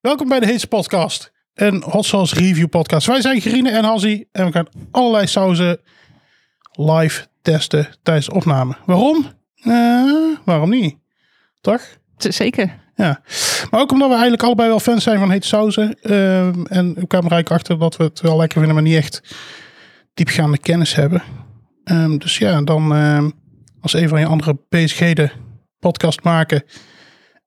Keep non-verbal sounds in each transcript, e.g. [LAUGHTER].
Welkom bij de Heetse Podcast, een hot sauce review podcast. Wij zijn Gerine en Hazzy en we gaan allerlei sauzen live testen tijdens de opname. Waarom? Eh, waarom niet? Toch? Zeker. Ja. Maar ook omdat we eigenlijk allebei wel fans zijn van hete sauzen. Ehm, en we kwamen er eigenlijk achter dat we het wel lekker vinden, maar niet echt diepgaande kennis hebben. Ehm, dus ja, dan ehm, als een van je andere bezigheden podcast maken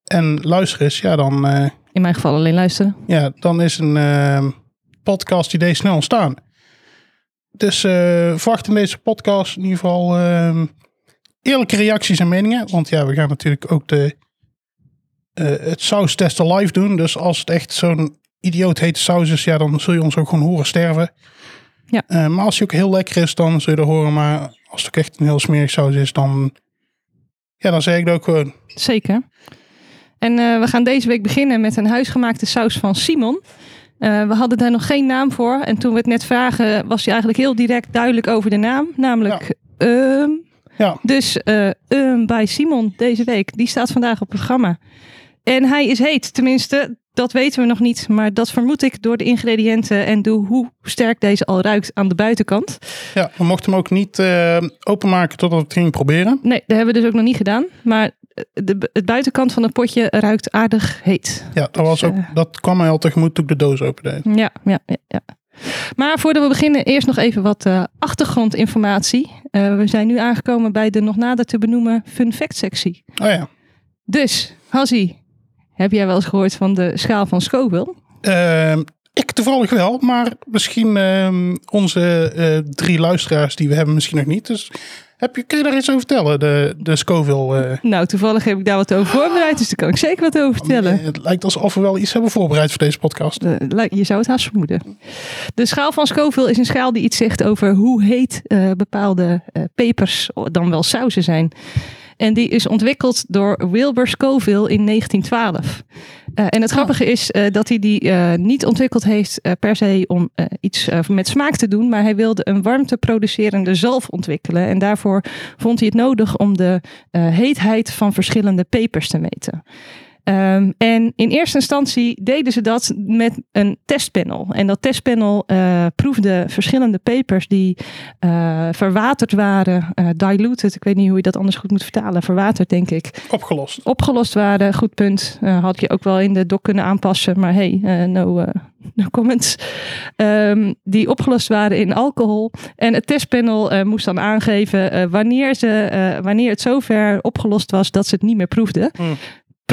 en luisteren is, ja, dan... eh, In mijn geval alleen luisteren. ja, dan is een podcast idee snel ontstaan. Dus eh, verwacht in deze podcast in ieder geval eerlijke reacties en meningen. Want ja, we gaan natuurlijk ook de, het saus testen live doen. Dus als het echt zo'n idioot hete saus is, ja, dan zul je ons ook gewoon horen sterven. Ja. Eh, maar als die ook heel lekker is, dan zul je er horen. Maar als het ook echt een heel smerig saus is, dan, ja, dan zeg ik dat ook gewoon. Zeker. En eh, we gaan deze week beginnen met een huisgemaakte saus van Simon. Eh, we hadden daar nog geen naam voor. En toen we het net vragen, was hij eigenlijk heel direct duidelijk over de naam. Namelijk, ehm, Ja, dus eh, ehm, bij Simon deze week. Die staat vandaag op het programma. En hij is heet. Tenminste, dat weten we nog niet. Maar dat vermoed ik door de ingrediënten en door hoe sterk deze al ruikt aan de buitenkant. ja, we mochten hem ook niet eh, openmaken totdat we het gingen proberen. Nee, dat hebben we dus ook nog niet gedaan. Maar eh, de, het buitenkant van het potje ruikt aardig heet. Ja, dat, was ook, eh, dat kwam mij al tegemoet toen ik de doos opende. Ja, ja, ja. ja. Maar voordat we beginnen, eerst nog even wat achtergrondinformatie. We zijn nu aangekomen bij de nog nader te benoemen fun fact sectie. Oh ja. Dus, Hazzy, heb jij wel eens gehoord van de schaal van Scoville? Ehm, ik toevallig wel, maar misschien ehm, onze eh, drie luisteraars die we hebben misschien nog niet. Dus heb je, kun je daar iets over vertellen? De, de Scoville. eh, Nou, toevallig heb ik daar wat over voorbereid, dus daar kan ik zeker wat over vertellen. Het lijkt alsof we wel iets hebben voorbereid voor deze podcast. Eh, je zou het haast vermoeden. De schaal van Scoville is een schaal die iets zegt over hoe heet bepaalde pepers, dan wel sauzen zijn. En die is ontwikkeld door Wilbur Scoville in 1912. Eh, en het grappige is eh, dat hij die eh, niet ontwikkeld heeft per se om iets met smaak te doen, maar hij wilde een warmteproducerende zalf ontwikkelen. En daarvoor vond hij het nodig om de heetheid van verschillende pepers te meten. Ehm, en in eerste instantie deden ze dat met een testpanel. En dat testpanel eh, proefde verschillende pepers die eh, verwaterd waren, eh, diluted. Ik weet niet hoe je dat anders goed moet vertalen. Verwaterd, denk ik. Opgelost. Opgelost waren, goed punt. Had je ook wel in de doc kunnen aanpassen, maar hey, no, no comments. Ehm, die opgelost waren in alcohol. En het testpanel moest dan aangeven wanneer, ze, wanneer het zover opgelost was dat ze het niet meer proefden. Hmm.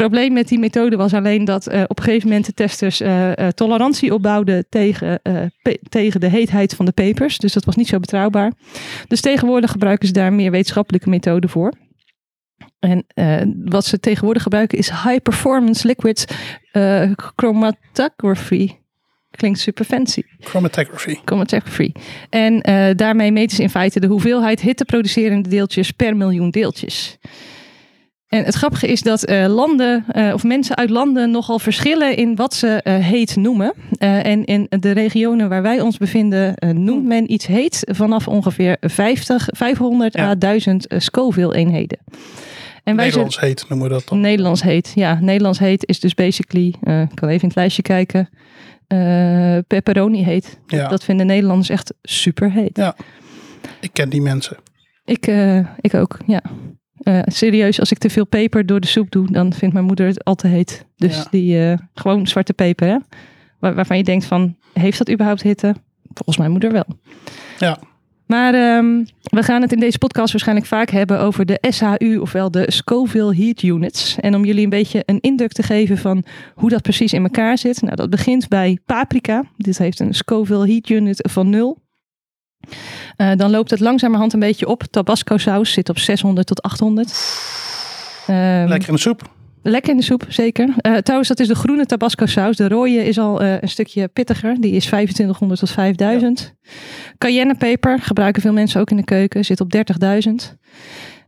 Probleem met die methode was alleen dat eh, op een gegeven moment de testers eh, eh, tolerantie opbouwden tegen, tegen de heetheid van de pepers. Dus dat was niet zo betrouwbaar. Dus tegenwoordig gebruiken ze daar meer wetenschappelijke methoden voor. En wat ze tegenwoordig gebruiken is high performance liquid chromatography. Klinkt super fancy. Chromatography. Chromatography. En daarmee meten ze in feite de hoeveelheid hitteproducerende deeltjes per miljoen deeltjes. En het grappige is dat eh, landen eh, of mensen uit landen nogal verschillen in wat ze eh, heet noemen. En in de regionen waar wij ons bevinden noemt men iets heet vanaf ongeveer 50, 500 Ja. à 1000 Scoville eenheden. En wij Nederlands heet noemen we dat dan. Nederlands heet. Ja, Nederlands heet is dus basically, ik kan even in het lijstje kijken, pepperoni heet. Ja. Dat vinden Nederlanders echt super heet. Ik ken die mensen. Ik, ik ook, ja. Eh, serieus, als ik te veel peper door de soep doe, dan vindt mijn moeder het al te heet. Dus Ja. die eh, gewoon zwarte peper, hè? Waar, waarvan je denkt van, heeft dat überhaupt hitte? Volgens mijn moeder wel. Ja. Maar ehm, we gaan het in deze podcast waarschijnlijk vaak hebben over de SHU, ofwel de Scoville Heat Units. En om jullie een beetje een indruk te geven van hoe dat precies in elkaar zit. Nou, dat begint bij paprika. Dit heeft een Scoville Heat Unit van 0. Eh, dan loopt het langzamerhand een beetje op. Tabasco saus zit op 600 tot 800. Ehm, Lekker in de soep. Lekker in de soep, zeker. Eh, trouwens, dat is de groene Tabasco saus. De rode is al eh, een stukje pittiger. Die is 2500 tot 5000. Cayennepeper gebruiken veel mensen ook in de keuken. Zit op 30.000.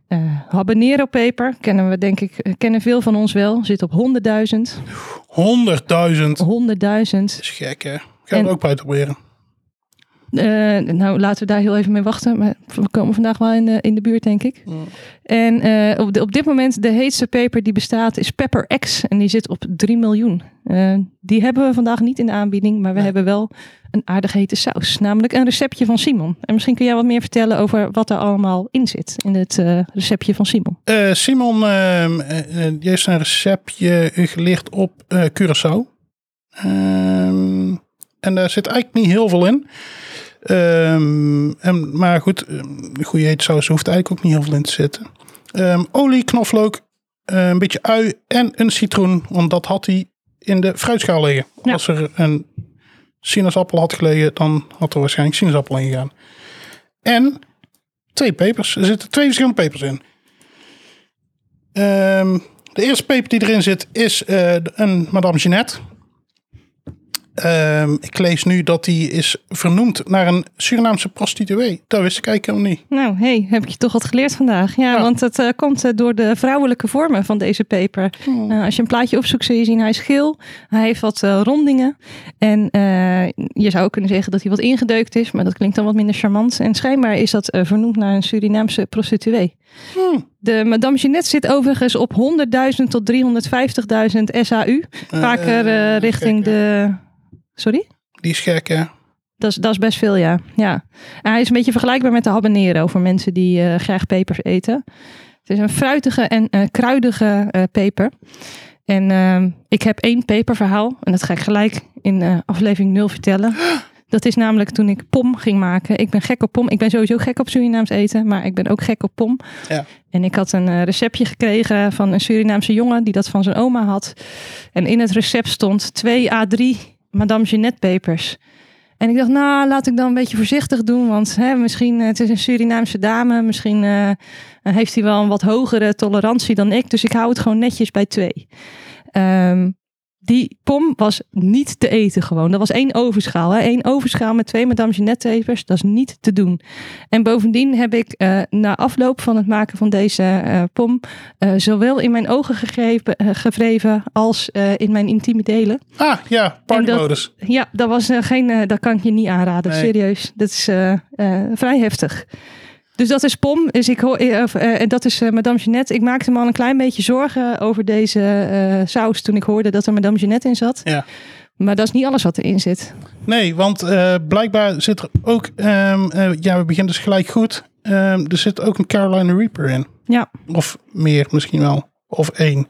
Eh habanero peper kennen we denk ik, kennen veel van ons wel. Zit op 100.000. 100.000. 100.000. Dat is gek hè. Gaan we ook bij proberen. Eh, nou, laten we daar heel even mee wachten. Maar we komen vandaag wel in de, in de buurt, denk ik. En eh, op, de, op dit moment, de heetste peper die bestaat is Pepper X. En die zit op 3 miljoen. Eh, die hebben we vandaag niet in de aanbieding. Maar we hebben wel een aardig hete saus. Namelijk een receptje van Simon. En misschien kun jij wat meer vertellen over wat er allemaal in zit. In het receptje van Simon. Simon ehm, eh, eh, die heeft zijn receptje gelicht op Curaçao. Ehm, en daar zit eigenlijk niet heel veel in. Ehm, en, maar goed, een goede hete saus hoeft eigenlijk ook niet heel veel in te zitten. Ehm, olie, knoflook, eh, een beetje ui en een citroen. Want dat had hij in de fruitschaal liggen. Ja. Als er een sinaasappel had gelegen, dan had er waarschijnlijk sinaasappel in gegaan. En twee pepers. Er zitten twee verschillende pepers in. Ehm, de eerste peper die erin zit is eh, een Madame Jeanette. Ehm, ik lees nu dat die is vernoemd naar een Surinaamse prostituee. Dat wist ik eigenlijk helemaal niet. Nou, hey, heb ik je toch wat geleerd vandaag? Ja, Ja. want het eh, komt eh, door de vrouwelijke vormen van deze peper. Eh, als je een plaatje opzoekt, zul je zien hij is geel. Hij heeft wat rondingen. En je zou ook kunnen zeggen dat hij wat ingedeukt is, maar dat klinkt dan wat minder charmant. En schijnbaar is dat vernoemd naar een Surinaamse prostituee. Hmm. De Madame Jeanette zit overigens op 100.000 tot 350.000 SAU. Vaker richting de... Sorry? Die is gek, hè? Dat is, dat is best veel, ja. ja. En hij is een beetje vergelijkbaar met de habanero voor mensen die eh, graag pepers eten. Het is een fruitige en eh, kruidige eh, peper. En ehm, ik heb één peperverhaal. En dat ga ik gelijk in aflevering 0 vertellen. [GASPS] Dat is namelijk toen ik pom ging maken. Ik ben gek op pom. Ik ben sowieso gek op Surinaams eten. Maar ik ben ook gek op pom. Ja. En ik had een receptje gekregen van een Surinaamse jongen. Die dat van zijn oma had. En in het recept stond 2 à 3 Madame Jeanette pepers. En ik dacht, nou, laat ik dan een beetje voorzichtig doen. Want hè, misschien, eh, het is een Surinaamse dame. Misschien eh, heeft hij wel een wat hogere tolerantie dan ik. Dus ik hou het gewoon netjes bij twee. Ehm, die pom was niet te eten gewoon. Dat was één ovenschaal. Hè? Eén ovenschaal met twee Madame Jeanette pepers. Dat is niet te doen. En bovendien heb ik eh, na afloop van het maken van deze eh, pom... eh, zowel in mijn ogen gegrepen, gewreven als in mijn intieme delen. Ah, ja, partymodus. Ja, dat was geen. dat kan ik je niet aanraden. Nee. Serieus. Dat is vrij heftig. Dus dat is Pom. Dus ik hoor, en dat is eh, Madame Jeanette. Ik maakte me al een klein beetje zorgen over deze saus toen ik hoorde dat er Madame Jeanette in zat. Ja. Maar dat is niet alles wat erin zit. Nee, want blijkbaar zit er ook... ehm, eh, ja, we beginnen dus gelijk goed. Ehm, er zit ook een Carolina Reaper in. Ja. Of meer misschien wel. Of één.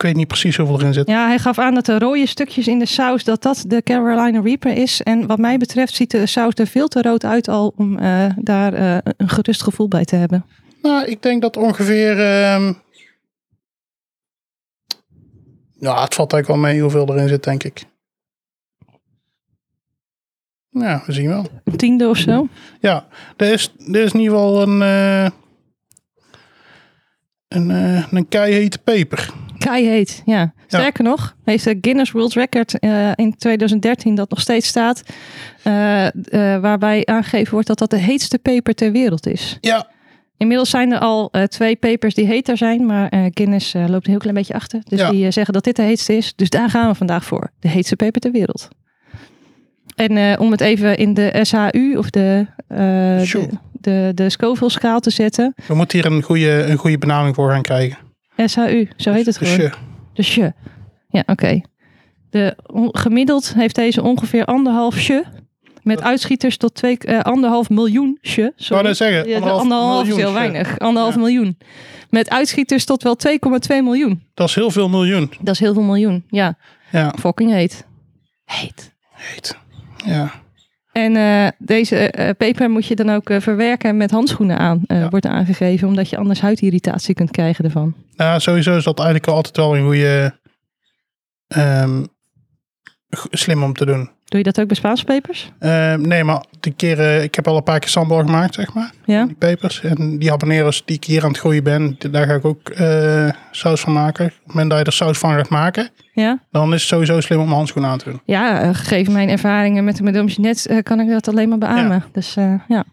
Ik weet niet precies hoeveel erin zit. ja, hij gaf aan dat de rode stukjes in de saus, dat dat de Carolina Reaper is. En wat mij betreft ziet de saus er veel te rood uit al om eh, daar eh, een gerust gevoel bij te hebben. Nou, ik denk dat ongeveer... ja, het valt eigenlijk wel mee hoeveel erin zit, denk ik. Ja, we zien wel. Een tiende of zo. Ja, er is, er is in ieder geval een... eh een, een keihete peper. Kei heet, ja. Sterker nog, heeft de Guinness World Record eh, in 2013 dat nog steeds staat. eh, eh, waarbij aangegeven wordt dat dat de heetste peper ter wereld is. Ja, Inmiddels zijn er al twee pepers die heter zijn, maar Guinness loopt een heel klein beetje achter. Dus Ja. die zeggen dat dit de heetste is. Dus daar gaan we vandaag voor. De heetste peper ter wereld. En om het even in de SHU of de, de, de, de Scoville schaal te zetten. we moeten hier een goede, een goede benaming voor gaan krijgen. SHU, zo heet het Dus gewoon. je, De sje. Ja, oké. De Gemiddeld heeft deze ongeveer anderhalf sje. Met uitschieters tot twee, eh, anderhalf miljoen wou Sorry. net zeggen, Ja, anderhalf anderhalf is miljoen heel weinig. Anderhalf Ja. miljoen. Met uitschieters tot wel 2,2 miljoen. dat is heel veel miljoen. Dat is heel veel miljoen. Ja, Ja, fucking heet. Heet. heet. Ja, En eh, deze eh, peper moet je dan ook eh, verwerken met handschoenen aan. eh, Ja. Wordt aangegeven, omdat je anders huidirritatie kunt krijgen ervan. nou, sowieso is dat eigenlijk altijd wel een goede... ehm, g- slim om te doen. Doe je dat ook bij Spaanse pepers? Ehm, nee, maar die keer, eh, ik heb al een paar keer sambal gemaakt, zeg maar. Ja. Die pepers. En die habaneros die ik hier aan het gooien ben, daar ga ik ook eh, saus van maken. Op het moment dat je er saus van gaat maken, Ja? dan is het sowieso slim om handschoenen aan te doen. Ja, eh, gegeven mijn ervaringen met de Madame Jeanette eh, kan ik dat alleen maar beamen. Dus eh, ja.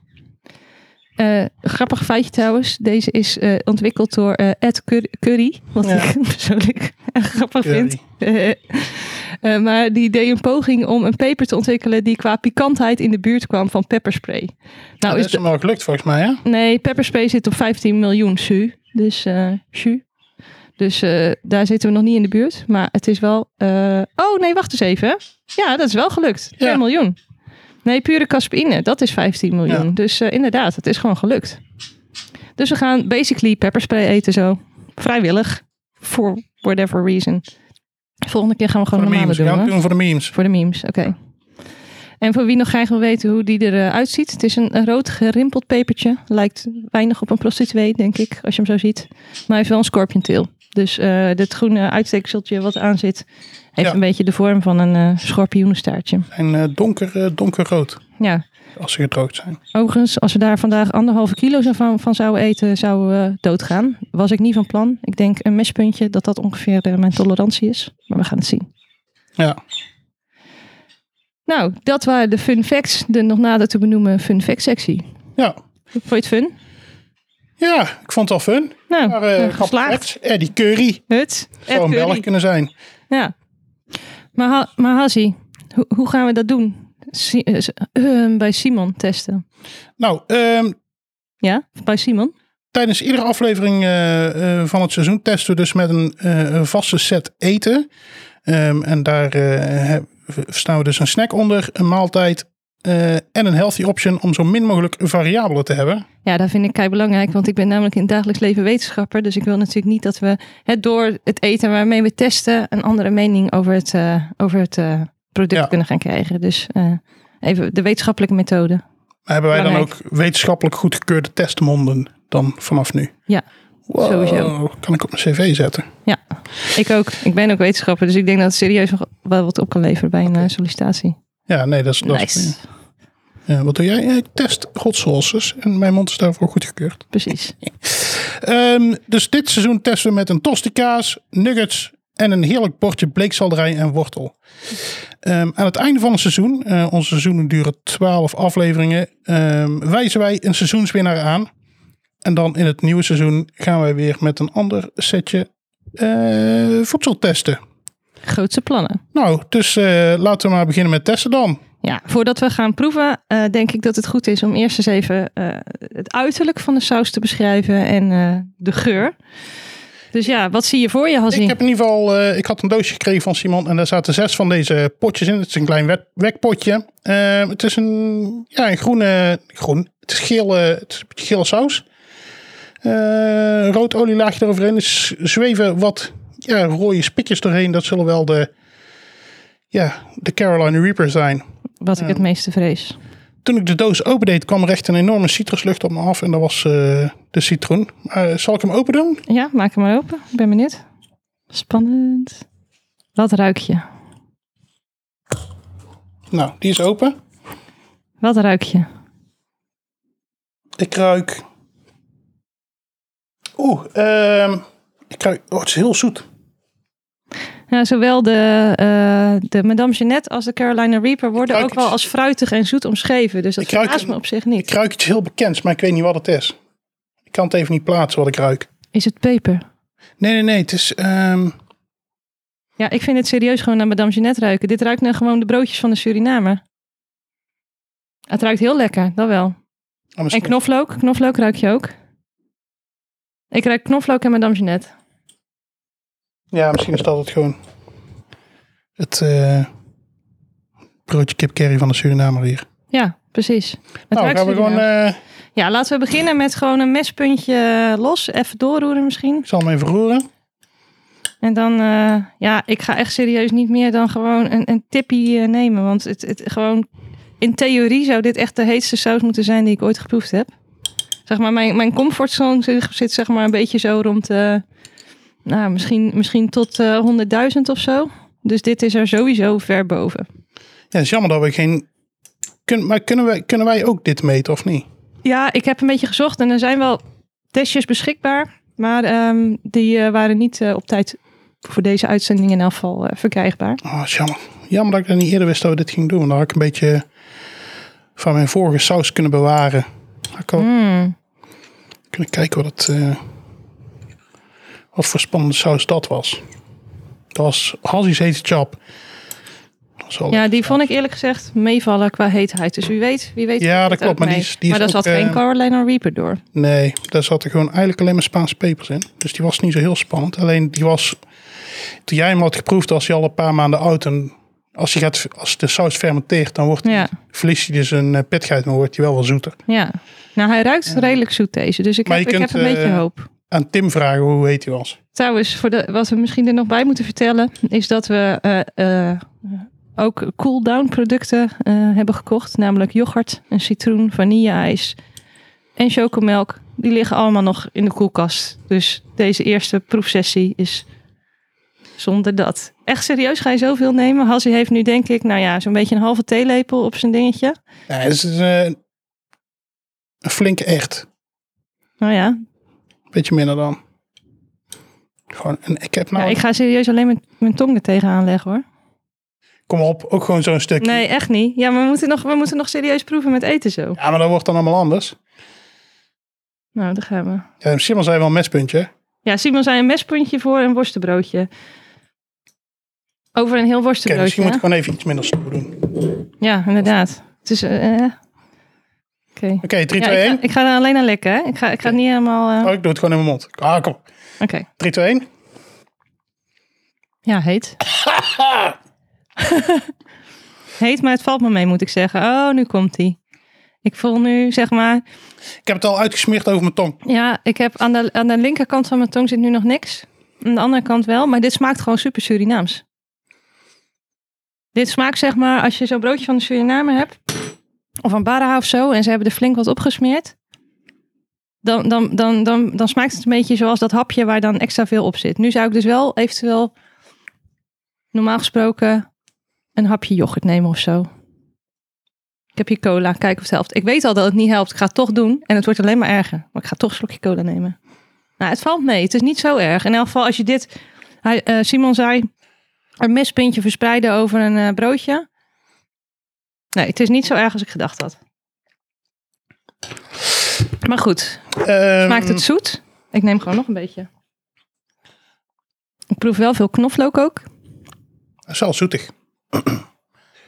Eh, grappig feitje trouwens. Deze is eh, ontwikkeld door eh, Ed Cur- Curry. Wat Ja. ik [LAUGHS] persoonlijk erg grappig Curry. vind. Maar die deed een poging om een peper te ontwikkelen die qua pikantheid in de buurt kwam van pepperspray. Nou, Nou, dat is is hem gelukt volgens mij, hè? Nee, pepperspray zit op 15 miljoen su. Dus, su. Dus daar zitten we nog niet in de buurt. Maar het is wel... Oh, nee, wacht eens even. Ja, dat is wel gelukt. 2 Ja. miljoen. Nee, pure caspine, dat is 15 miljoen. Ja. Dus eh, inderdaad, het is gewoon gelukt. Dus we gaan basically pepperspray eten zo. Vrijwillig. For whatever reason. Volgende keer gaan we gewoon de normale memes. We doen. doen voor de memes. Voor de memes, oké. En voor wie nog graag wil weten hoe die eruit ziet. Het is een, een rood gerimpeld pepertje. Lijkt weinig op een prostituee, denk ik, als je hem zo ziet. Maar hij heeft wel een scorpion tail. Dus eh dit groene uitsteekseltje wat aan zit, heeft Ja. een beetje de vorm van een eh schorpioenenstaartje. En eh, donker, donkerrood. Ja, Als ze gedroogd zijn. overigens, als we daar vandaag anderhalve kilo van, van zouden eten, zouden we doodgaan. Was ik niet van plan. Ik denk een mespuntje, dat dat ongeveer mijn tolerantie is. Maar we gaan het zien. Ja. Nou, dat waren de fun facts. De nog nader te benoemen fun fact sectie. Ja. Vond je het fun? Ja, ik vond het wel fun. Nou, Maar grappig geslaagd. Eddie Curry. Het. Zou een Belg kunnen zijn. Ja. Maar, maar Hazzy, hoe, hoe gaan we dat doen? Si- eh, s- eh, bij Simon testen. Nou, ehm, Ja, bij Simon. tijdens iedere aflevering van het seizoen testen we dus met een vaste set eten. Ehm, en daar verstaan we dus een snack onder, een maaltijd eh, en een healthy option om zo min mogelijk variabelen te hebben. Ja, dat vind ik kei belangrijk, want ik ben namelijk in het dagelijks leven wetenschapper. Dus ik wil natuurlijk niet dat we het door het eten waarmee we testen een andere mening over het, eh, over het eh, product Ja. kunnen gaan krijgen. Dus even de wetenschappelijke methode. Maar hebben wij dan ook wetenschappelijk goedgekeurde testmonden dan vanaf nu? Ja, Wow, sowieso. Kan ik op mijn cv zetten? Ja, ik ook. Ik ben ook wetenschapper, dus ik denk dat het serieus nog wel wat op kan leveren bij een sollicitatie. Ja, nee, dat is... Nice. ja, wat doe jij? Ja, Ik test hot sauces en mijn mond is daarvoor goedgekeurd. Precies. Ehm, dus dit seizoen testen we met een tosti kaas, nuggets en een heerlijk bordje bleekselderij en wortel. Ehm, aan het einde van het seizoen, eh, onze seizoenen duren 12 afleveringen, ehm, wijzen wij een seizoenswinnaar aan. En dan in het nieuwe seizoen gaan wij weer met een ander setje eh, voedsel testen. Grootse plannen. Nou, dus eh, laten we maar beginnen met testen dan. Ja, voordat we gaan proeven, eh, denk ik dat het goed is om eerst eens even eh, het uiterlijk van de saus te beschrijven en de geur. Dus ja, wat zie je voor je, Hazzie? Ik heb in ieder geval, ik had een doosje gekregen van Simon en daar zaten zes van deze potjes in. Het is een klein wek- wekpotje. Het is een, ja, een groene, groen. Het is geel, eh, het is een beetje gele saus. Rood olielaagje eroverheen. Er z- zweven wat ja, rode spikjes doorheen. Dat zullen wel de, ja, de Carolina Reaper zijn. Wat ik het meeste vrees. Toen ik de doos opendeed kwam er echt een enorme citruslucht op me af. En dat was eh, de citroen. Maar zal ik hem open doen? Ja, maak hem maar open. Ik ben benieuwd. Spannend. Wat ruik je? Nou, die is open. Wat ruik je? Ik ruik. Oeh, ehm, ik ruik. Oh, het is heel zoet. Ja, zowel de, eh, de Madame Jeannette als de Carolina Reaper worden ook wel als fruitig en zoet omschreven. Dus dat Ik verbaast me op zich Ik niet. ruik iets heel bekends, maar ik weet niet wat het is. Ik kan het even niet plaatsen wat ik ruik. Is het peper? Nee, nee, nee. Het is. ehm, Ja, ik vind het serieus gewoon naar Madame Jeannette ruiken. Dit ruikt naar gewoon de broodjes van de Surinamer. Het ruikt heel lekker, dat wel. oh, En knoflook? Knoflook ruik je ook? Ik ruik knoflook en Madame Jeannette. Ja, misschien is dat het gewoon. Het eh, broodje kip curry van de Surinamer hier. Ja, precies. Het nou, gaan we gewoon. Eh, Ja, laten we beginnen met gewoon een mespuntje los. Even doorroeren misschien. ik zal hem even roeren. En dan, eh, ja, ik ga echt serieus niet meer dan gewoon een, een tippie nemen. Want het, het gewoon, in theorie zou dit echt de heetste saus moeten zijn die ik ooit geproefd heb. Zeg maar, mijn, mijn comfortzone zit, zit zeg maar een beetje zo rond, nou, misschien, misschien tot eh 100.000 of zo. Dus dit is er sowieso ver boven. Ja, het is jammer dat we geen. Kun, maar kunnen wij, kunnen wij ook dit meten of niet? Ja, ik heb een beetje gezocht en er zijn wel testjes beschikbaar. Maar ehm, die eh, waren niet eh, op tijd voor deze uitzending in elk geval eh, verkrijgbaar. Oh, is jammer. Jammer dat ik dat niet eerder wist dat we dit gingen doen. Dan had ik een beetje van mijn vorige saus kunnen bewaren. Had ik al Mm. kunnen kijken wat het. Eh, wat voor spannende saus dat was. Dat was Halsey's Hete Chap. Ja, die vond ik eerlijk gezegd meevallen qua heetheid. Dus wie weet, wie weet. Ja, dat klopt, maar die is- die is maar daar zat geen eh, Carolina Reaper door. Nee, daar zaten gewoon eigenlijk alleen maar Spaanse pepers in. Dus die was niet zo heel spannend. Alleen die was, toen jij hem had geproefd, als hij al een paar maanden oud. En als, hij gaat, als de saus fermenteert, dan wordt Ja. verliest hij dus een uh, pittigheid, maar wordt hij wel wel zoeter. Ja. Nou, hij ruikt redelijk zoet deze. Dus ik Maar heb, je ik kunt, heb een beetje eh, hoop. Aan Tim vragen hoe heet hij was. Trouwens, voor de, wat we misschien er nog bij moeten vertellen, is dat we eh, eh, ook cool-down producten eh, hebben gekocht. Namelijk yoghurt, een citroen, vanille-ijs en chocomelk. Die liggen allemaal nog in de koelkast. Dus deze eerste proefsessie is zonder dat. Echt serieus, ga je zoveel nemen? Hassie heeft nu denk ik, nou ja, zo'n beetje een halve theelepel op zijn dingetje. Ja, het is eh, een flinke echt. Nou ja, Beetje minder dan. Gewoon, en ik heb nou, ja ik ga serieus alleen mijn, mijn tong er tegenaan leggen hoor. kom op, ook gewoon zo'n stukje. Nee, echt niet. Ja, maar we moeten nog, we moeten nog serieus proeven met eten zo. Ja, maar dat wordt dan allemaal anders. Nou, daar gaan we. Ja, Simon zei wel een mespuntje. Ja, Simon zei een mespuntje voor een worstenbroodje. Over een heel worstenbroodje. misschien moet ik gewoon even iets minder stoer doen. Ja, inderdaad. Het is. eh, Oké. Oké, 3, Ja, 2, ik, 1. ga, ik ga er alleen aan likken, hè? Ik ga, ik ga niet helemaal. eh, Oh, ik doe het gewoon in mijn mond. Ah, kom. Oké. 3, 2, 1. Ja, heet. [LAUGHS] heet, maar het valt me mee, moet ik zeggen. Oh, nu komt hij. Ik voel nu, zeg maar. Ik heb het al uitgesmeerd over mijn tong. Ja, ik heb aan de, aan de linkerkant van mijn tong zit nu nog niks. Aan de andere kant wel, maar dit smaakt gewoon super Surinaams. Dit smaakt zeg maar, als je zo'n broodje van de Suriname hebt, of een barra of zo, en ze hebben er flink wat opgesmeerd, dan, dan, dan, dan, dan smaakt het een beetje zoals dat hapje waar dan extra veel op zit. Nu zou ik dus wel eventueel, normaal gesproken, een hapje yoghurt nemen of zo. Ik heb hier cola, kijk of het helpt. Ik weet al dat het niet helpt. Ik ga het toch doen en het wordt alleen maar erger. Maar ik ga toch een slokje cola nemen. Nou, het valt mee. Het is niet zo erg. In elk geval, als je dit... Eh, Simon zei, een mespuntje verspreiden over een eh, broodje. Nee, het is niet zo erg als ik gedacht had. Maar goed, Ehm, smaakt het zoet? Ik neem gewoon nog een beetje. Ik proef wel veel knoflook ook. Dat is wel zoetig.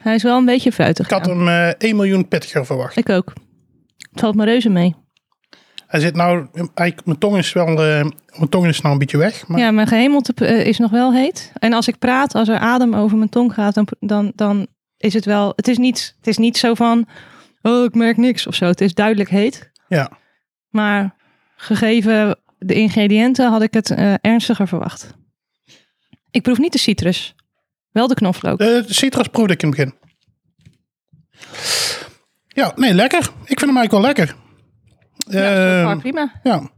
Hij is wel een beetje fruitig. Ik had ja. hem eh 1 miljoen pittiger verwacht. Ik ook. Het valt me reuze mee. Hij zit nou, eigenlijk, mijn tong is wel, eh, mijn tong is nou een beetje weg. Maar Ja, mijn gehemelte eh, is nog wel heet. En als ik praat, als er adem over mijn tong gaat, dan, dan, dan is het wel. Het is, niet, het is niet zo van. Oh, ik merk niks of zo. Het is duidelijk heet. ja. Maar gegeven de ingrediënten had ik het eh, ernstiger verwacht. Ik proef niet de citrus. Wel de knoflook. De citrus proefde ik in het begin. Ja, nee, lekker. Ik vind hem eigenlijk wel lekker. Ja, Ehm, prima. ja.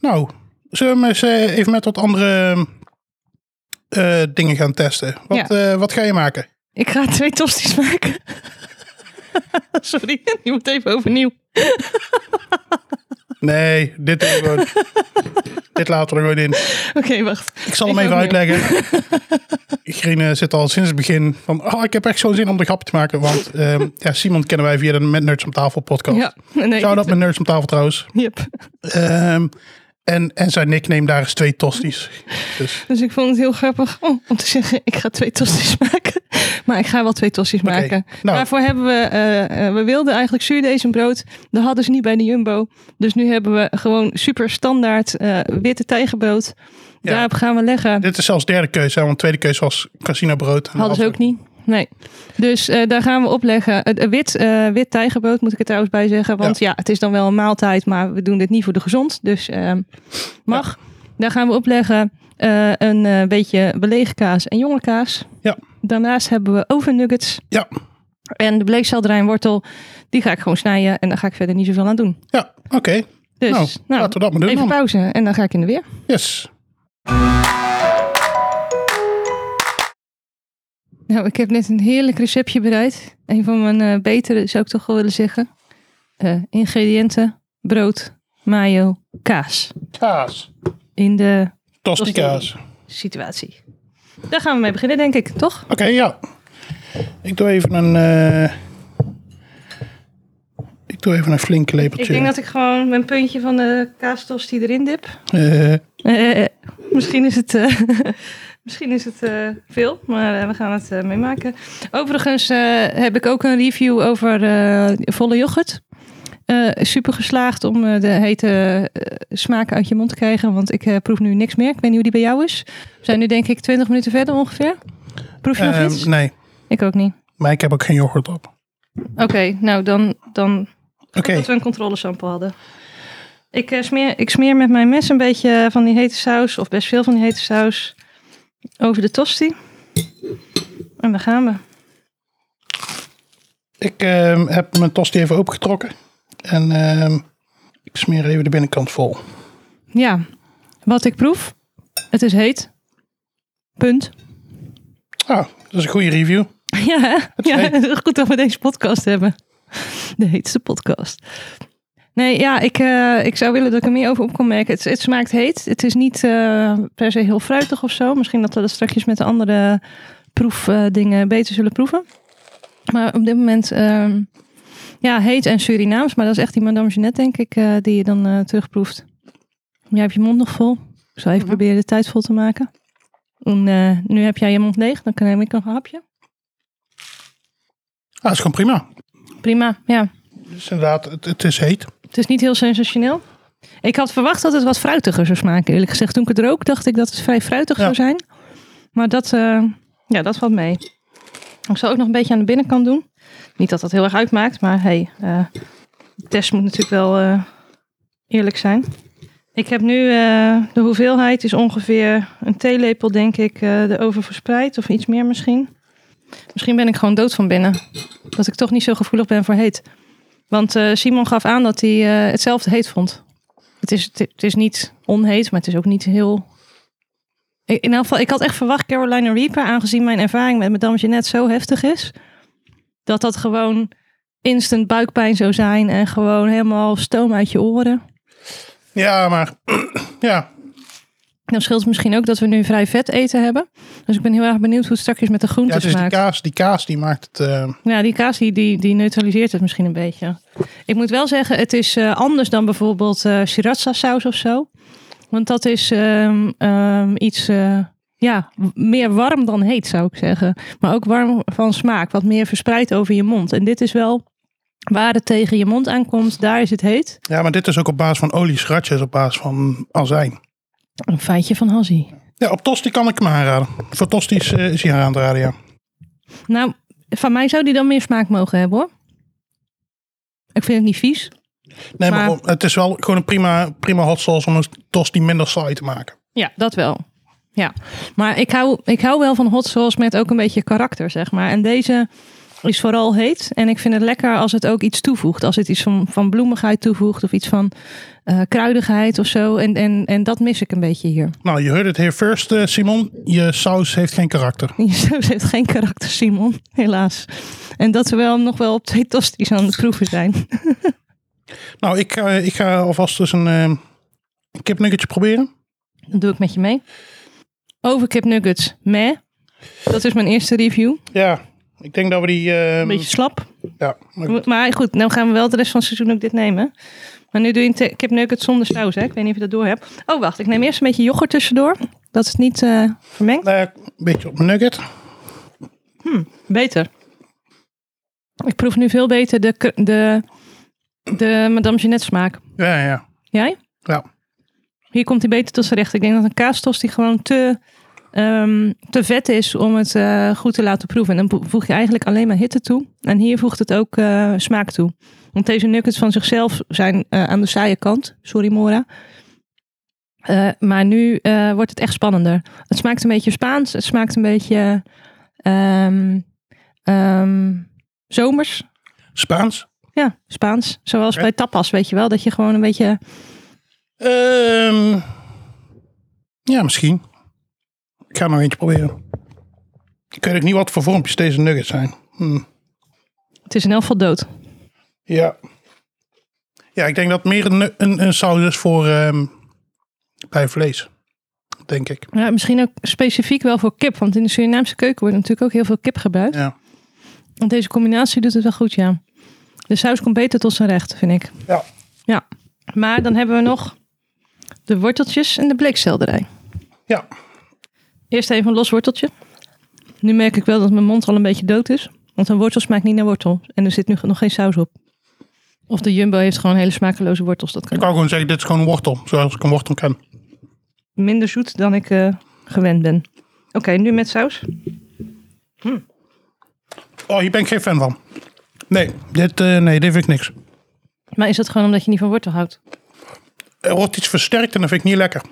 Nou, zullen we eens eh, even met wat andere eh, dingen gaan testen? Wat, eh, wat ga je maken? Ik ga twee tosties maken. [LAUGHS] Sorry, je moet even overnieuw. Nee, dit, doen we gewoon. dit laten we er gewoon in. Oké, wacht. Ik zal Ik hem even uitleggen. [LAUGHS] Grine zit al sinds het begin van... Oh, ik heb echt zo'n zin om de grap te maken. Want ehm, ja, Simon kennen wij via de Met Nerds om tafel podcast. Ja, nee. Shout-out met Nerds om tafel trouwens. Yep. Ehm, en, en zijn nickname daar is twee tosties. Dus [LAUGHS] Dus ik vond het heel grappig om, om te zeggen, ik ga twee tosti's [LAUGHS] maken. Maar ik ga wel twee tosti's Oké, maken. nou. Daarvoor hebben we, eh, eh, we wilden eigenlijk zuurdezenbrood. Dat hadden ze niet bij de Jumbo. Dus nu hebben we gewoon super standaard eh, witte tijgenbrood. Ja. Daarop gaan we leggen. dit is zelfs derde keuze. hè, Want tweede keuze was casino brood. En Hadden ze ook niet. Nee. Dus eh, daar gaan we op leggen. Het eh, wit, eh, wit tijgenbrood moet ik er trouwens bij zeggen. Want ja. het is dan wel een maaltijd, maar we doen dit niet voor de gezond. Dus eh, mag. Daar gaan we opleggen een beetje belegen kaas en jonge kaas. Ja. Daarnaast hebben we ovennuggets. Ja, En de bleekselderij en wortel, die ga ik gewoon snijden. En daar ga ik verder niet zoveel aan doen. ja oké. Dus Nou, laten we dat maar doen even dan. pauze en dan ga ik in de weer. Yes. Nou, ik heb net een heerlijk receptje bereid. Een van mijn eh, betere, zou ik toch wel willen zeggen. Eh, ingrediënten, brood, mayo, kaas. Kaas. In de Tosti kaas. situatie. Daar gaan we mee beginnen, denk ik, toch? Oké, ja. Ik doe even een... eh, ik doe even een flinke lepeltje. Ik denk dat ik gewoon mijn puntje van de kaastosti erin dip. Misschien is het... [LAUGHS] Misschien is het eh, veel, maar eh, we gaan het eh, meemaken. Overigens heb ik ook een review over volle yoghurt. Super geslaagd om de hete smaak uit je mond te krijgen. Want ik proef nu niks meer. Ik weet niet hoe die bij jou is. We zijn nu denk ik 20 minuten verder ongeveer. Proef je nog Ehm, iets? nee, Ik ook niet. maar ik heb ook geen yoghurt op. Oké, nou dan, dan Oké, dat we een controlesample hadden. Ik, smeer, ik smeer met mijn mes een beetje van die hete saus, of best veel van die hete saus, over de tosti. En daar gaan we. ik ehm, heb mijn tosti even opengetrokken. En ehm, ik smeer even de binnenkant vol. Ja, wat ik proef, het is heet. Punt. Ah, dat is een goede review. [LAUGHS] Ja, hè? ja heet. het is [LAUGHS] goed dat we deze podcast hebben. De heetste podcast. Nee, ja, ik, eh, ik zou willen dat ik er meer over op kon merken. Het, het smaakt heet. Het is niet eh, per se heel fruitig of zo. Misschien dat we dat straks met de andere proefdingen beter zullen proeven. Maar op dit moment, ehm, ja, heet en Surinaams. Maar dat is echt die Madame Jeanette, denk ik, eh, die je dan eh, terugproeft. Jij hebt je mond nog vol. Ik zal even proberen de tijd vol te maken. En, eh, nu heb jij je mond leeg, dan neem ik nog een hapje. Ah, dat is gewoon prima. Prima, ja. Dus inderdaad, het, het is heet. Het is niet heel sensationeel. Ik had verwacht dat het wat fruitiger zou smaken. Eerlijk gezegd, toen ik het rook, dacht ik dat het vrij fruitig Ja. zou zijn. Maar dat, eh, ja, dat valt mee. Ik zal ook nog een beetje aan de binnenkant doen. Niet dat dat heel erg uitmaakt, maar hey, eh, de test moet natuurlijk wel eh, eerlijk zijn. Ik heb nu de hoeveelheid is ongeveer een theelepel, denk ik, de oven verspreid. Of iets meer misschien. Misschien ben ik gewoon dood van binnen. Dat ik toch niet zo gevoelig ben voor heet. Want eh, Simon gaf aan dat hij eh, hetzelfde heet vond. Het is, het, is niet onheet, maar het is ook niet heel... In elk geval, ik had echt verwacht Carolina Reaper, aangezien mijn ervaring met Madame Jeanette zo heftig is, dat dat gewoon instant buikpijn zou zijn en gewoon helemaal stoom uit je oren. Ja, maar [CLEARS THROAT] ja, Dan scheelt het misschien ook dat we nu vrij vet eten hebben. Dus ik ben heel erg benieuwd hoe het straks met de ja groenten het is die kaas. Die kaas die maakt het... eh, Ja, die kaas die, die, die neutraliseert het misschien een beetje. Ik moet wel zeggen, het is eh, anders dan bijvoorbeeld eh sriracha saus of zo. Want dat is ehm, ehm, iets ja, meer warm dan heet, zou ik zeggen. Maar ook warm van smaak, wat meer verspreid over je mond. En dit is wel waar het tegen je mond aankomt, daar is het heet. ja, maar dit is ook op basis van olie. Is op basis van azijn. Een feitje van Hazzie. Ja, op tosti kan ik hem aanraden. Voor tosti's eh, is hij aan te raden, ja. Nou, van mij zou die dan meer smaak mogen hebben hoor. Ik vind het niet vies. Nee, maar, Maar- het is wel gewoon een prima, prima hot sauce om een tosti minder saai te maken. Ja, dat wel. Ja, maar ik hou, ik hou wel van hot sauce met ook een beetje karakter, zeg maar. En deze is vooral heet. En ik vind het lekker als het ook iets toevoegt. Als het iets van, van bloemigheid toevoegt of iets van eh, kruidigheid of zo. En, en, en dat mis ik een beetje hier. Nou, je hoort het here first, eh, Simon. Je saus heeft geen karakter. Je saus heeft geen karakter, Simon, helaas. En dat we wel nog wel op twee tosties aan het proeven zijn. [LAUGHS] Nou, ik, ga- ik ga alvast dus een kipnuggetje proberen. Dat doe ik met je mee. Overkip nuggets, meh. Dat is mijn eerste review. Ja, ik denk dat we die... Een beetje slap. Ja, maar goed. Maar goed, nou gaan we wel de rest van het seizoen ook dit nemen. Maar nu doe je een te- kipnugget zonder saus, hè? Ik weet niet of je dat door hebt. Oh, wacht. Ik neem eerst een beetje yoghurt tussendoor. Dat het niet eh, vermengt. Ja, een beetje op mijn nugget. Beter. Ik proef nu veel beter de, de, de Madame Jeanette smaak. Ja, ja. Jij? Ja. Hier komt hij beter tot zijn recht. Ik denk dat een kaastost die gewoon te, ehm, te vet is om het eh, goed te laten proeven. En dan voeg je eigenlijk alleen maar hitte toe. En hier voegt het ook eh, smaak toe. Want deze nuggets van zichzelf zijn eh, aan de saaie kant. Sorry Mora. Maar nu wordt het echt spannender. Het smaakt een beetje Spaans. Het smaakt een beetje ehm, ehm, zomers. Spaans. Ja, Spaans. Zoals bij tapas, weet je wel. Dat je gewoon een beetje... Ja, misschien. Ik ga nog eentje proberen. Ik weet ook niet wat voor vormpjes deze nuggets zijn. Hm. Het is in elk geval dood. Ja. Ja, ik denk dat meer een, een, een saus is voor ehm, bij vlees. Denk ik. Ja, misschien ook specifiek wel voor kip. Want in de Surinaamse keuken wordt natuurlijk ook heel veel kip gebruikt. Ja. Want deze combinatie doet het wel goed, ja. De saus komt beter tot zijn recht, vind ik. Ja. Ja. Maar dan hebben we nog de worteltjes en de bleekselderij. Ja. Eerst even een los worteltje. Nu merk ik wel dat mijn mond al een beetje dood is. Want een wortel smaakt niet naar wortel. En er zit nu nog geen saus op. Of de Jumbo heeft gewoon hele smakeloze wortels. Dat Ik kan kan gewoon zeggen, dit is gewoon een wortel. Zoals ik een wortel ken. minder zoet dan ik eh, gewend ben. Oké, nu met saus. Oh, hier ben ik geen fan van. Nee, dit, eh, nee, dit vind ik niks. Maar is het gewoon omdat je niet van wortel houdt? Er wordt iets versterkt en dat vind ik niet lekker.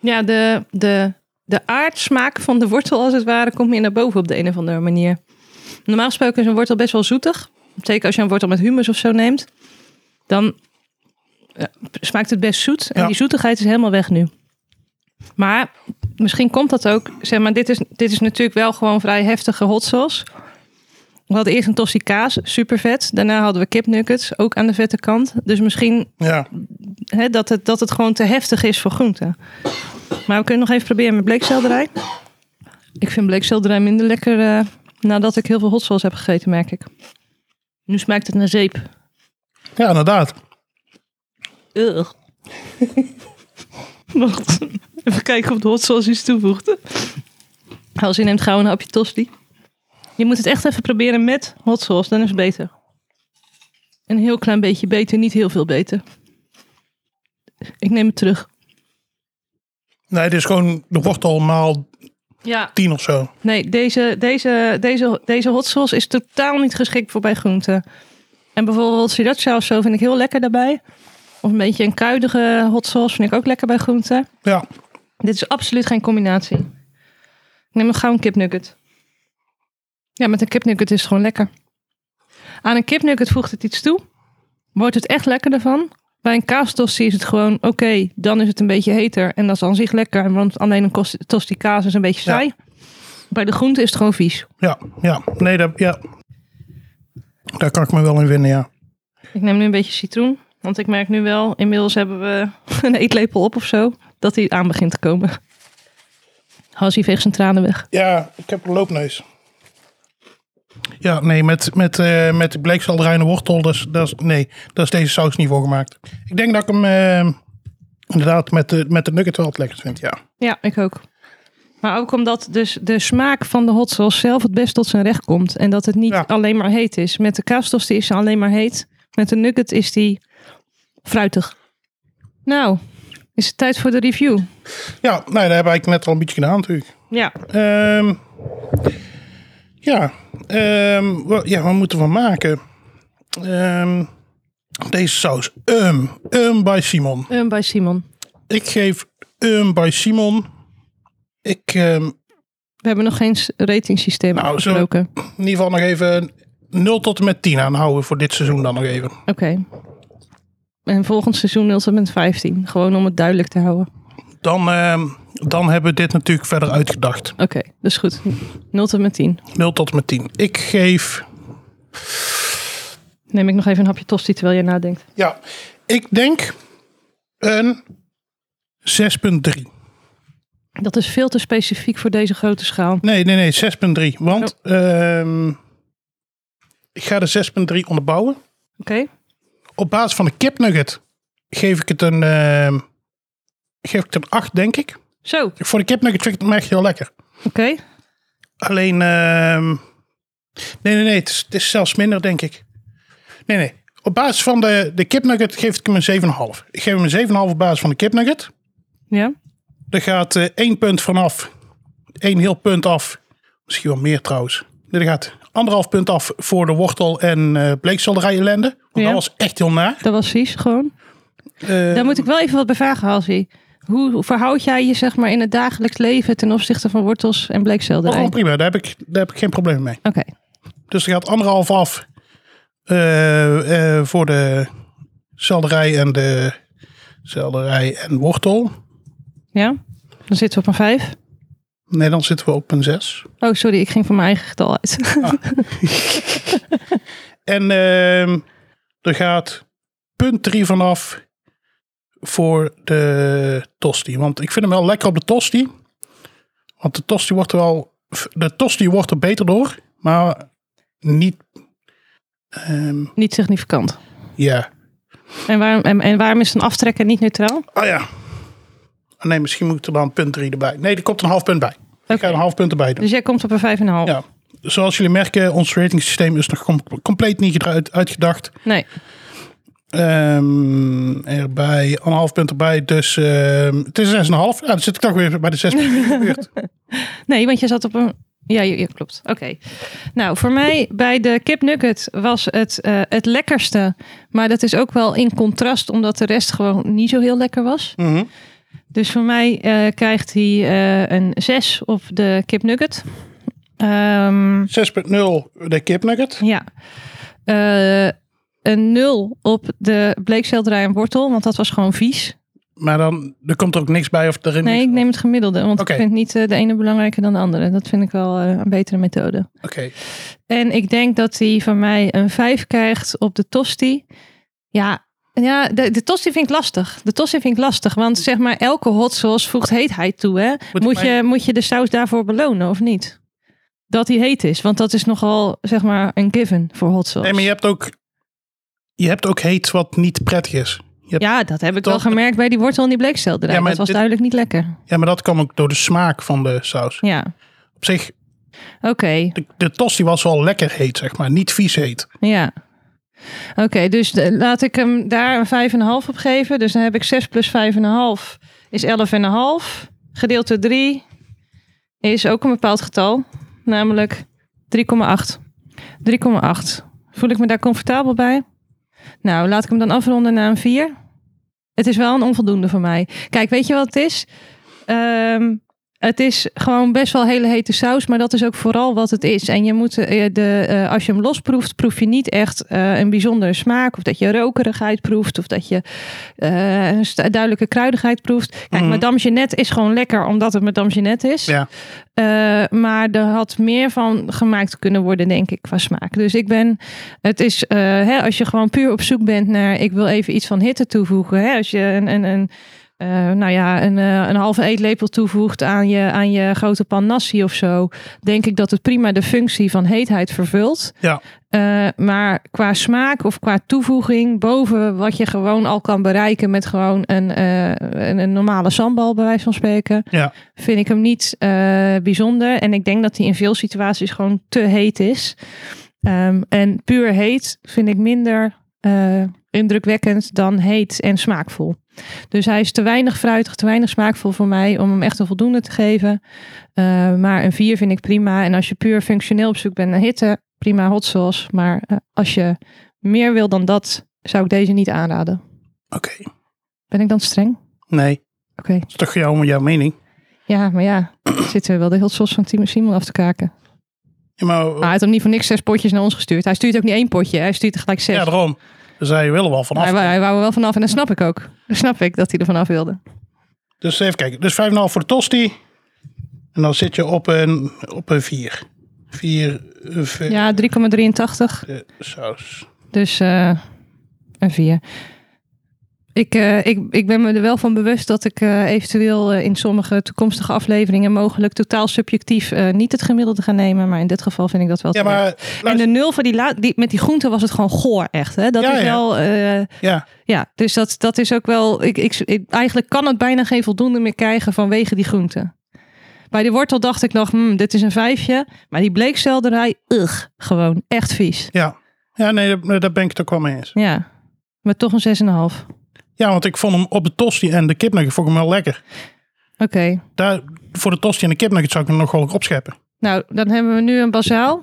Ja, de, de, de aardsmaak van de wortel als het ware komt meer naar boven op de een of andere manier. Normaal gesproken is een wortel best wel zoetig. Zeker als je een wortel met humus of zo neemt. Dan eh, smaakt het best zoet. En Ja. die zoetigheid is helemaal weg nu. Maar misschien komt dat ook. Zeg maar, dit is, dit is natuurlijk wel gewoon vrij heftige hot sauce. We hadden eerst een tosti kaas, super vet. Daarna hadden we kipnuggets, ook aan de vette kant. Dus misschien Ja, hè, dat, het, dat het gewoon te heftig is voor groenten. Maar we kunnen nog even proberen met bleekselderij. Ik vind bleekselderij minder lekker eh, nadat ik heel veel hot sauce heb gegeten, merk ik. Nu smaakt het naar zeep. ja inderdaad. Ugh. [LAUGHS] Wacht, even kijken of de hot sauce iets toevoegt. Als je neemt gauw een hapje tosti. Je moet het echt even proberen met hot sauce, dan is het beter. Een heel klein beetje beter, niet heel veel beter. Ik neem het terug. Nee, dit is gewoon de wortel maal Ja, 10 of zo. nee, deze, deze, deze, deze hot sauce is totaal niet geschikt voor bij groenten. En bijvoorbeeld sriracha of zo vind ik heel lekker daarbij. Of een beetje een kruidige hot sauce vind ik ook lekker bij groenten. Ja, Dit is absoluut geen combinatie. Ik neem nog gauw een kipnugget. Ja, met een kipnugget is het gewoon lekker. Aan een kipnugget voegt het iets toe. Wordt het echt lekker ervan. Bij een kaastosti is het gewoon, oké, dan is het een beetje heter. En dat is aan zich lekker, want alleen een tosti kaas is een beetje saai. Bij de groente is het gewoon vies. ja, ja. Nee, dat, ja. Daar kan ik me wel in vinden, ja. Ik neem nu een beetje citroen. Want ik merk nu wel, inmiddels hebben we [LAUGHS] een eetlepel op of zo, dat hij aan begint te komen. Halsie veegt zijn tranen weg. Ja, ik heb een loopneus. Ja, nee, met, met, eh met bleekselderij en wortel, dat is, dat is, nee, daar is deze saus niet voor gemaakt. Ik denk dat ik hem eh, inderdaad met de, met de nugget wel het lekkerst vind, ja. Ja, ik ook. Maar ook omdat dus de smaak van de hot sauce zelf het best tot zijn recht komt. En dat het niet Ja. alleen maar heet is. Met de kaastosti is ze alleen maar heet. Met de nugget is die fruitig. Nou, is het tijd voor de review. Ja, nee, dat hebben we eigenlijk net al een beetje gedaan natuurlijk. Ja, Ehm, ja, ehm, wa- ja, wat moeten we maken? Ehm, deze saus. Um, um bij Simon. um, bij Simon. Ik geef um bij Simon. Ik, ehm, We hebben nog geen ratingsysteem Nou, afgesproken. in ieder geval nog even 0 tot en met 10 aanhouden voor dit seizoen dan nog even. Oké. En volgend seizoen 0 tot en met 15. Gewoon om het duidelijk te houden. Dan, dan hebben we dit natuurlijk verder uitgedacht. Oké, dat is goed. 0 tot en met 10. 0 tot en met 10. Ik geef, Neem ik nog even een hapje tosti terwijl jij nadenkt. ja, ik denk een 6,3. Dat is veel te specifiek voor deze grote schaal. Nee, nee, nee, 6,3. Want ehm, ik ga de 6,3 onderbouwen. Oké? Op basis van de kipnugget geef ik het een, ehm, geef ik het een 8, denk ik. Zo, oké. Voor de kipnugget vind ik het echt heel lekker. Alleen, ehm, nee, nee, nee, het is, het is zelfs minder, denk ik. Nee, nee. Op basis van de, de kipnugget geef ik hem een 7,5. Ik geef hem een 7,5 op basis van de kipnugget. Ja? Er gaat eh, één punt vanaf. één heel punt af. Misschien wel meer trouwens. Er gaat anderhalf punt af voor de wortel en eh bleekselderij ellende. Want Ja. dat was echt heel naar. Dat was vies gewoon. Eh, Daar moet ik wel even wat bij vragen, Halsey. Hoe verhoud jij je zeg maar in het dagelijks leven ten opzichte van wortels en oh, bleekselderij? Oké. prima, daar heb, ik, daar heb ik geen probleem mee. Dus er gaat anderhalf af eh, eh, voor de selderij en de selderij en wortel. Ja? Dan zitten we op een 5. Nee, dan zitten we op een 6. Oh, sorry, ik ging van mijn eigen getal uit. [LAUGHS] En ehm, er gaat punt 3 vanaf voor de tosti. Want ik vind hem wel lekker op de tosti. Want de tosti wordt er wel... De tosti wordt er beter door. Maar niet... ehm, niet significant. ja. En, waarom en, en waarom is een aftrekker niet neutraal? Ah ja. Nee, misschien moet ik er dan punt 3 erbij. Nee, er komt een half punt bij. Ik Oké. ga een half punt erbij doen. Dus jij komt op een 5,5. Ja. Zoals jullie merken, ons ratingsysteem is nog com- compleet niet uit- uitgedacht. Nee. Ehm, erbij, een half punt erbij. Dus ehm, het is 6,5. Ja, dan zit ik toch weer bij de 6 punten in de buurt. Nee, want je zat op een. Ja, ja, klopt. Oké. Nou, voor mij bij de kip nugget was het eh, het lekkerste. Maar dat is ook wel in contrast, omdat de rest gewoon niet zo heel lekker was. Mhm. Dus voor mij eh, krijgt hij eh, een 6 op de kip nugget. Ehm, 6.0 de kipnugget. ja. Een 0 op de bleekselderij en wortel, want dat was gewoon vies. Maar dan er komt er ook niks bij of erin. Nee, ik neem het gemiddelde, want ik vind niet eh, de ene belangrijker dan de andere. Dat vind ik wel eh, een betere methode. Oké. En ik denk dat hij van mij een 5 krijgt op de tosti. Ja, ja de, de tosti vind ik lastig. De tosti vind ik lastig, want zeg maar elke hot sauce voegt heetheid toe. Hè? Moet je, moet je de saus daarvoor belonen of niet? Dat hij heet is, want dat is nogal zeg maar een given voor hot sauce. Nee, maar je hebt ook, je hebt ook heet wat niet prettig is. Hebt, Ja, dat heb ik wel gemerkt bij die wortel en die bleekselderij. Ja, maar dat was dit- duidelijk niet lekker. ja, maar dat kwam ook door de smaak van de saus. Ja, Op zich, oké. de, de tosti was wel lekker heet, zeg maar. Niet vies heet. Ja. Oké, dus de- laat ik hem daar een 5,5 op geven. Dus dan heb ik 6 plus 5,5 is 11,5. Gedeeld door 3 is ook een bepaald getal. Namelijk 3,8. 3,8. Voel ik me daar comfortabel bij? Nou, laat ik hem dan afronden naar een 4. Het is wel een onvoldoende voor mij. Kijk, weet je wat het is? Ehm, het is gewoon best wel hele hete saus, maar dat is ook vooral wat het is. En je moet, eh, de, eh, als je hem losproeft, proef je niet echt eh, een bijzondere smaak. Of dat je rokerigheid proeft, of dat je een duidelijke kruidigheid proeft. Kijk, Mhm. Madame Jeannette is gewoon lekker omdat het Madame Jeannette is. Ja. Maar er had meer van gemaakt kunnen worden, denk ik, qua smaak. Dus ik ben, het is, hè, als je gewoon puur op zoek bent naar, ik wil even iets van hitte toevoegen. Hè, als je een, een, een, eh, nou ja, een, eh, een halve eetlepel toevoegt aan je, aan je grote pan nasi of zo, denk ik dat het prima de functie van heetheid vervult. Ja. Eh, maar qua smaak of qua toevoeging, boven wat je gewoon al kan bereiken met gewoon een, een, een normale sambal, bij wijze van spreken, Ja. vind ik hem niet bijzonder. En ik denk dat hij in veel situaties gewoon te heet is. Ehm, en puur heet vind ik minder indrukwekkend dan heet en smaakvol. Dus hij is te weinig fruitig, te weinig smaakvol voor mij om hem echt een voldoende te geven. Eh, maar een 4 vind ik prima. En als je puur functioneel op zoek bent naar hitte, prima hot sauce. Maar eh, als je meer wil dan dat, zou ik deze niet aanraden. Oké. Ben ik dan streng? Nee. Oké. Dat is toch jouw, jouw mening? Ja, maar ja, [CLEARS THROAT] zitten we wel de hot sauce van Timo Simon af te kaken. Ja, maar, Maar hij heeft hem niet voor niks zes potjes naar ons gestuurd. Hij stuurt ook niet één potje, hij stuurt er gelijk zes. ja, daarom. Zei je willen wel vanaf. hij, wou, hij wou er wel vanaf en dat snap ik ook. Dat snap ik dat hij er vanaf wilde. Dus even kijken. Dus 5,5 voor de tosti. En dan zit je op een, op een 4. 4 uh, Ja, 3,83. saus. Dus eh, een 4. Ik, eh, ik, ik ben me er wel van bewust dat ik eh, eventueel eh, in sommige toekomstige afleveringen mogelijk totaal subjectief niet het gemiddelde ga nemen. Maar in dit geval vind ik dat wel Ja, maar En de nul van die, la- die met die groenten was het gewoon goor, echt. Hè? Dat Ja, is ja. wel. ja, Ja, dus dat, dat is ook wel. Ik, ik, ik- eigenlijk kan het bijna geen voldoende meer krijgen vanwege die groenten. Bij die wortel dacht ik nog, hmm, dit is een vijfje. Maar die bleekselderij, ugh, gewoon echt vies. ja. Ja, nee, daar, daar ben ik het ook wel mee eens. Ja, maar toch een 6,5. Oké. Ja, want ik vond hem op de tosti en de kipnugget vond ik hem wel lekker. Daar, voor de tosti en de kipnugget zou ik hem nog wel opscheppen. Nou, dan hebben we nu een bazaal.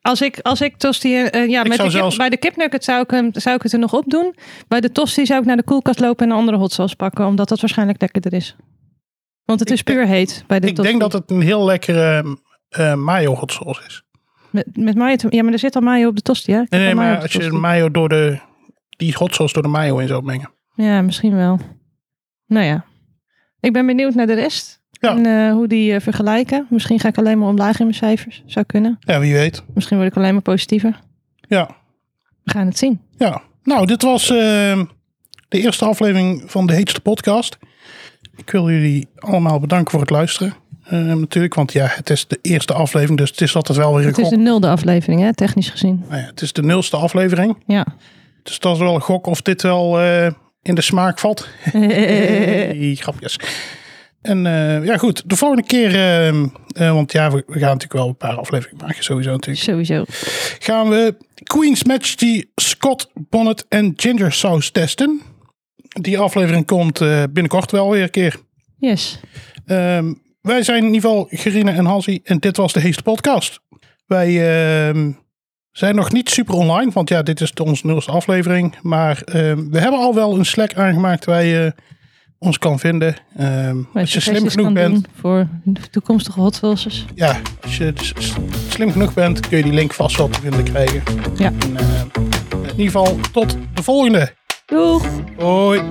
Als ik, als ik tosti... eh, ja, met de zou kip- zelfs- bij de kipnugget zou ik, hem, zou ik het er nog op doen. Bij de tosti zou ik naar de koelkast lopen en een andere hot sauce pakken. Omdat dat waarschijnlijk lekkerder is. Want het Ik is puur heet bij de ik tosti. denk dat het een heel lekkere eh mayo hot sauce is. Met, met mayo, ja, maar er zit al mayo op de tosti, hè? Ik Nee, maar als je mayo door de... Die hot sauce door de mayo in zou mengen. Ja, misschien wel. Nou ja. Ik ben benieuwd naar de rest. Ja. En eh, hoe die eh, vergelijken. Misschien ga ik alleen maar omlaag in mijn cijfers. Zou kunnen. Ja, wie weet. Misschien word ik alleen maar positiever. Ja, We gaan het zien. ja. Nou, dit was eh, de eerste aflevering van de Heetste Podcast. Ik wil jullie allemaal bedanken voor het luisteren. Eh, natuurlijk, want ja, het is de eerste aflevering, dus het is altijd wel weer een Het is de nulde aflevering, hè? Technisch gezien. Nou ja, het is de nulste aflevering. Ja. Dus dat is wel een gok of dit wel in de smaak valt. [LAUGHS] Hey, grapjes. En eh, ja, goed. De volgende keer, ehm, eh, want ja, we, we gaan natuurlijk wel een paar afleveringen maken, sowieso natuurlijk. Sowieso. Gaan we Queen's Majesty Scott Bonnet en Ginger Sauce testen. Die aflevering komt eh, binnenkort wel weer een keer. Yes. Ehm, wij zijn in ieder geval Gerine en Hansie en dit was de Heeste Podcast. Wij ehm, zijn nog niet super online, want ja, dit is de onze nulste aflevering. Maar ehm, we hebben al wel een Slack aangemaakt waar je ons kan vinden. Ehm, als je slim genoeg bent, Voor toekomstige Hot ja, als je dus slim genoeg bent, kun je die link vast wel te vinden krijgen. Ja. En, ehm, in ieder geval, tot de volgende. Doeg! Hoi.